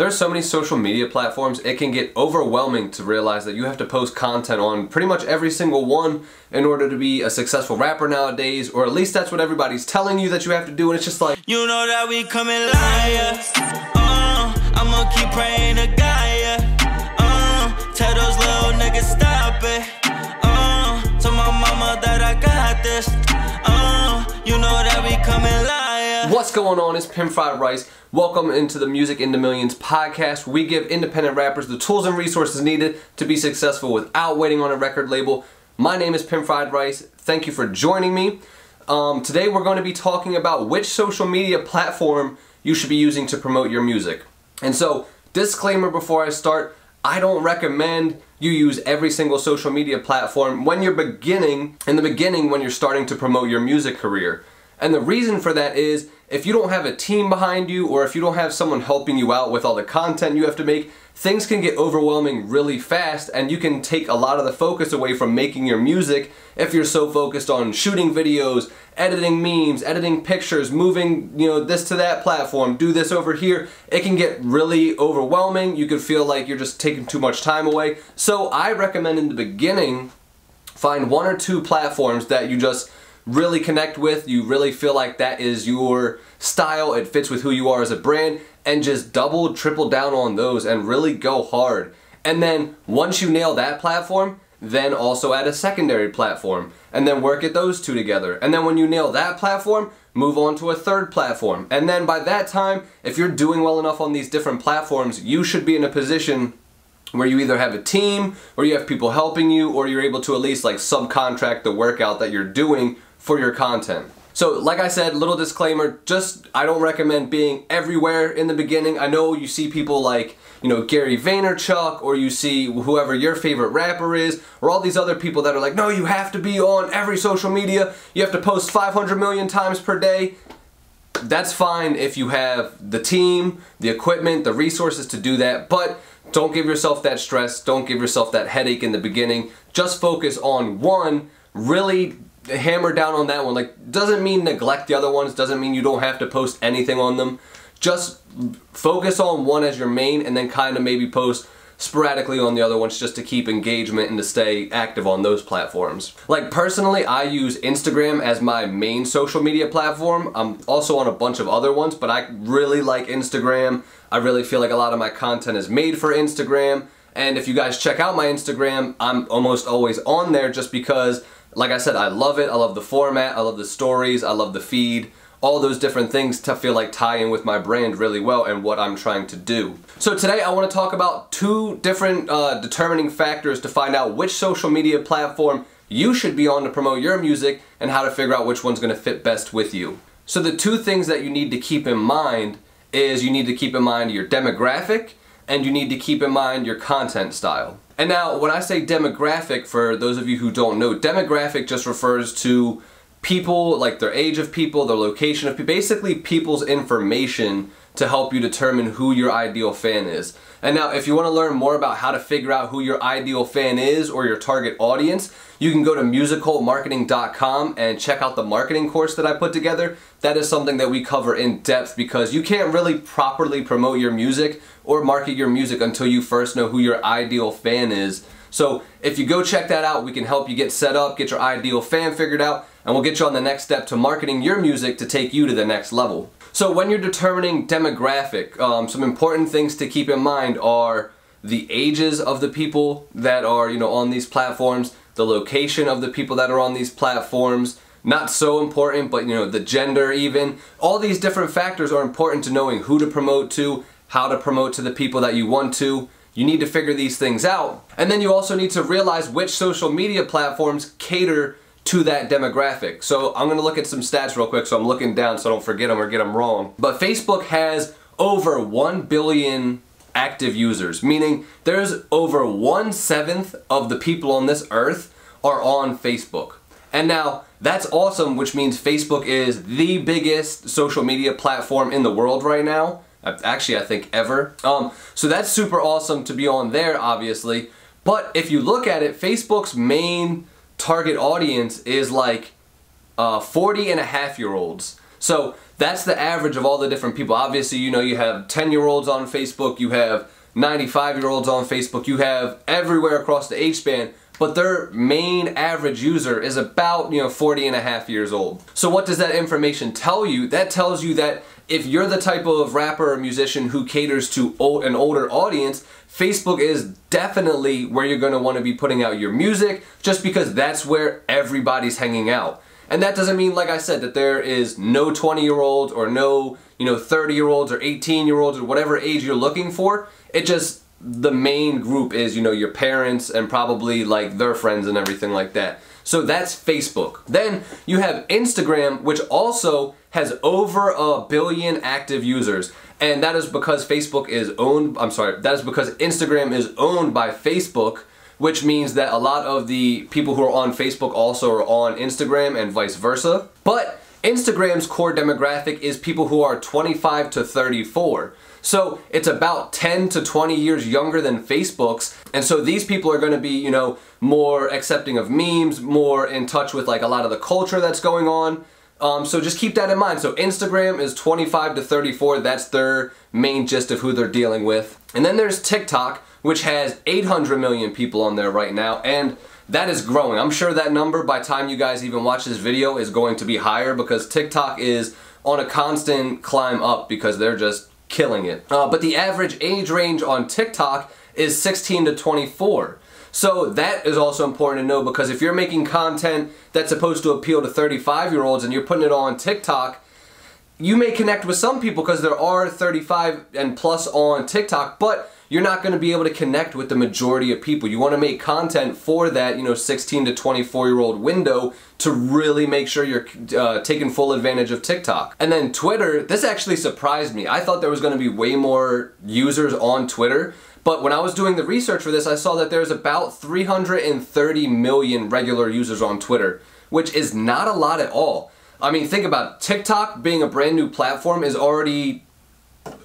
There's so many social media platforms, it can get overwhelming to realize that you have to post content on pretty much every single one in order to be a successful rapper nowadays, or at least that's what everybody's telling you that you have to do, and it's just like, You know that we coming liar. Uh, I'ma keep praying to God, What's going on? It's Pimp Fried Rice. Welcome into the Music into Millions podcast we give independent rappers the tools and resources needed to be successful without waiting on a record label. My name is Pimp Fried Rice. Thank you for joining me. Um, today we're going to be talking about which social media platform you should be using to promote your music. And so, disclaimer before I start, I don't recommend you use every single social media platform when you're beginning, in the beginning when you're starting to promote your music career. And the reason for that is if you don't have a team behind you or if you don't have someone helping you out with all the content you have to make, things can get overwhelming really fast and you can take a lot of the focus away from making your music if you're so focused on shooting videos, editing memes, editing pictures, moving, you know, this to that platform, do this over here. It can get really overwhelming. You could feel like you're just taking too much time away. So I recommend in the beginning find one or two platforms that you just really connect with, you really feel like that is your style, it fits with who you are as a brand, and just double, triple down on those and really go hard. And then once you nail that platform, then also add a secondary platform and then work at those two together. And then when you nail that platform, move on to a third platform. And then by that time, if you're doing well enough on these different platforms, you should be in a position where you either have a team or you have people helping you or you're able to at least like subcontract the workout that you're doing for your content. So like I said, little disclaimer, just I don't recommend being everywhere in the beginning. I know you see people like, you know, Gary Vaynerchuk or you see whoever your favorite rapper is or all these other people that are like, no, you have to be on every social media. You have to post 500 million times per day. That's fine if you have the team, the equipment, the resources to do that, but don't give yourself that stress. Don't give yourself that headache in the beginning. Just focus on one, really hammer down on that one. Like, doesn't mean neglect the other ones, doesn't mean you don't have to post anything on them. Just focus on one as your main and then kind of maybe post sporadically on the other ones just to keep engagement and to stay active on those platforms. Like personally, I use Instagram as my main social media platform. I'm also on a bunch of other ones, but I really like Instagram. I really feel like a lot of my content is made for Instagram. And if you guys check out my Instagram, I'm almost always on there just because like I said, I love it. I love the format. I love the stories. I love the feed. All those different things to feel like tie in with my brand really well and what I'm trying to do. So today I want to talk about two different uh, determining factors to find out which social media platform you should be on to promote your music and how to figure out which one's going to fit best with you. So the two things that you need to keep in mind is you need to keep in mind your demographic and you need to keep in mind your content style. And now, when I say demographic, for those of you who don't know, demographic just refers to people, like their age of people, their location of people, basically people's information to help you determine who your ideal fan is. And now, if you want to learn more about how to figure out who your ideal fan is or your target audience, you can go to musicalmarketing.com and check out the marketing course that I put together. That is something that we cover in depth because you can't really properly promote your music or market your music until you first know who your ideal fan is. So if you go check that out, we can help you get set up, get your ideal fan figured out, and we'll get you on the next step to marketing your music to take you to the next level. So when you're determining demographic, um, some important things to keep in mind are the ages of the people that are you know on these platforms, the location of the people that are on these platforms, not so important, but you know, the gender even. All these different factors are important to knowing who to promote to, how to promote to the people that you want to. You need to figure these things out. And then you also need to realize which social media platforms cater to that demographic. So I'm gonna look at some stats real quick so I'm looking down so I don't forget them or get them wrong. But Facebook has over 1 billion active users, meaning there's over one seventh of the people on this earth are on Facebook. And now that's awesome, which means Facebook is the biggest social media platform in the world right now. Actually, I think ever. Um, so that's super awesome to be on there, obviously. But if you look at it, Facebook's main target audience is like uh, 40 and a half year olds. So that's the average of all the different people. Obviously, you know, you have 10 year olds on Facebook, you have 95 year olds on Facebook, you have everywhere across the age span, but their main average user is about, you know, 40 and a half years old. So what does that information tell you? That tells you that if you're the type of rapper or musician who caters to an older audience, Facebook is definitely where you're going to want to be putting out your music just because that's where everybody's hanging out. And that doesn't mean, like I said, that there is no 20 year olds or no, you know, 30 year olds or 18 year olds or whatever age you're looking for. It just, the main group is, you know, your parents and probably like their friends and everything like that. So that's Facebook. Then you have Instagram, which also has over a billion active users. And that is because Facebook is owned, I'm sorry, that is because Instagram is owned by Facebook, which means that a lot of the people who are on Facebook also are on Instagram and vice versa. But Instagram's core demographic is people who are 25 to 34. So it's about 10 to 20 years younger than Facebook's. And so these people are going to be, you know, more accepting of memes, more in touch with like a lot of the culture that's going on. Um, so just keep that in mind. So Instagram is 25 to 34. That's their main gist of who they're dealing with. And then there's TikTok, which has 800 million people on there right now. And that is growing. I'm sure that number by time you guys even watch this video is going to be higher because TikTok is on a constant climb up because they're just killing it. Uh, but the average age range on TikTok is 16 to 24. So that is also important to know because if you're making content that's supposed to appeal to 35 year olds and you're putting it on TikTok, you may connect with some people because there are 35 and plus on TikTok, but you're not going to be able to connect with the majority of people. You want to make content for that, you know, 16 to 24 year old window to really make sure you're uh, taking full advantage of TikTok. And then Twitter, this actually surprised me. I thought there was going to be way more users on Twitter, but when I was doing the research for this, I saw that there's about 330 million regular users on Twitter, which is not a lot at all. I mean, think about it. TikTok being a brand new platform is already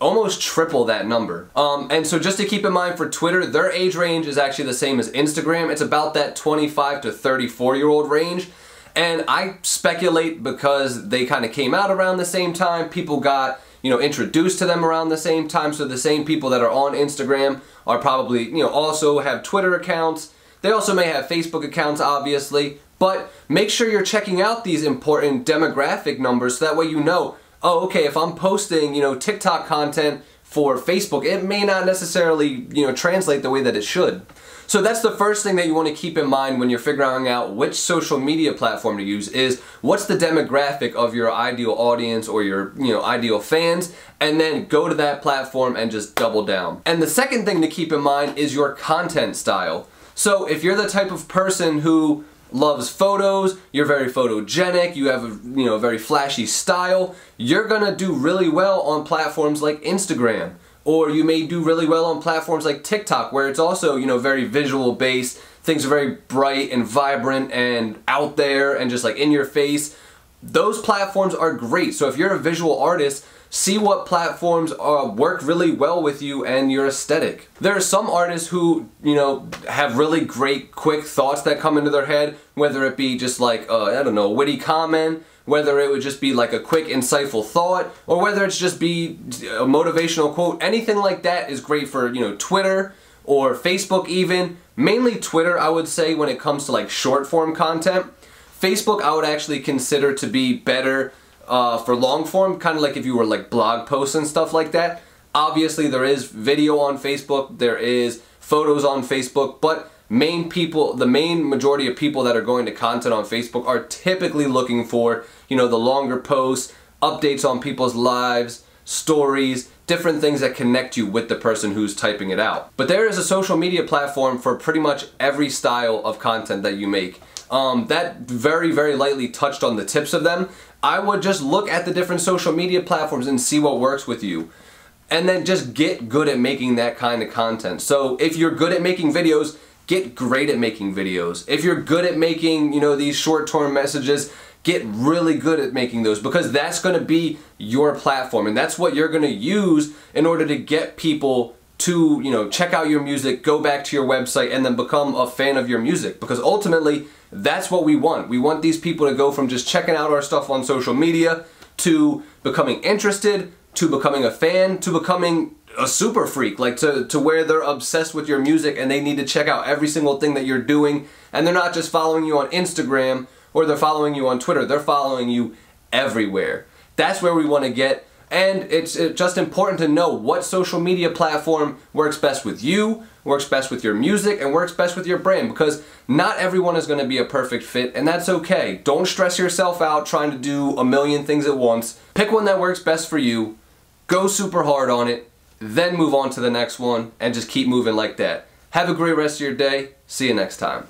almost triple that number. Um, and so just to keep in mind for Twitter, their age range is actually the same as Instagram. It's about that 25 to 34 year old range. And I speculate because they kind of came out around the same time, people got you know, introduced to them around the same time. So the same people that are on Instagram are probably, you know, also have Twitter accounts. They also may have Facebook accounts, obviously. But make sure you're checking out these important demographic numbers so that way you know, oh, okay, if I'm posting, you know, TikTok content for Facebook, it may not necessarily, you know, translate the way that it should. So that's the first thing that you want to keep in mind when you're figuring out which social media platform to use is what's the demographic of your ideal audience or your you know ideal fans and then go to that platform and just double down. And the second thing to keep in mind is your content style. So if you're the type of person who loves photos, you're very photogenic, you have a you know very flashy style, you're gonna do really well on platforms like Instagram or you may do really well on platforms like TikTok where it's also, you know, very visual based. Things are very bright and vibrant and out there and just like in your face. Those platforms are great. So if you're a visual artist, see what platforms uh, work really well with you and your aesthetic. There are some artists who, you know, have really great quick thoughts that come into their head, whether it be just like, uh, I don't know, witty comment, whether it would just be like a quick insightful thought or whether it's just be a motivational quote. Anything like that is great for you know twitter or facebook even. Mainly twitter i would say when it comes to like short form content. Facebook i would actually consider to be better uh, for long form kind of like if you were like blog posts and stuff like that obviously there is video on facebook there is photos on facebook but main people, the main majority of people that are going to content on Facebook are typically looking for, you know, the longer posts, updates on people's lives, stories, different things that connect you with the person who's typing it out. But there is a social media platform for pretty much every style of content that you make. Um, that very, very lightly touched on the tips of them. I would just look at the different social media platforms and see what works with you. And then just get good at making that kind of content. So if you're good at making videos, get great at making videos. If you're good at making, you know, these short-term messages, get really good at making those because that's going to be your platform and that's what you're going to use in order to get people to, you know, check out your music, go back to your website and then become a fan of your music. Because ultimately that's what we want. We want these people to go from just checking out our stuff on social media to becoming interested to becoming a fan to becoming a super freak like to, to where they're obsessed with your music and they need to check out every single thing that you're doing. And they're not just following you on instagram or they're following you on twitter. They're following you everywhere. That's where we want to get and it's just important to know what social media platform works best with you works best with your music and works best with your brand because not everyone is going to be a perfect fit and that's okay don't stress yourself out trying to do a million things at once pick one that works best for you go super hard on it, then move on to the next one, and just keep moving like that. Have a great rest of your day. See you next time.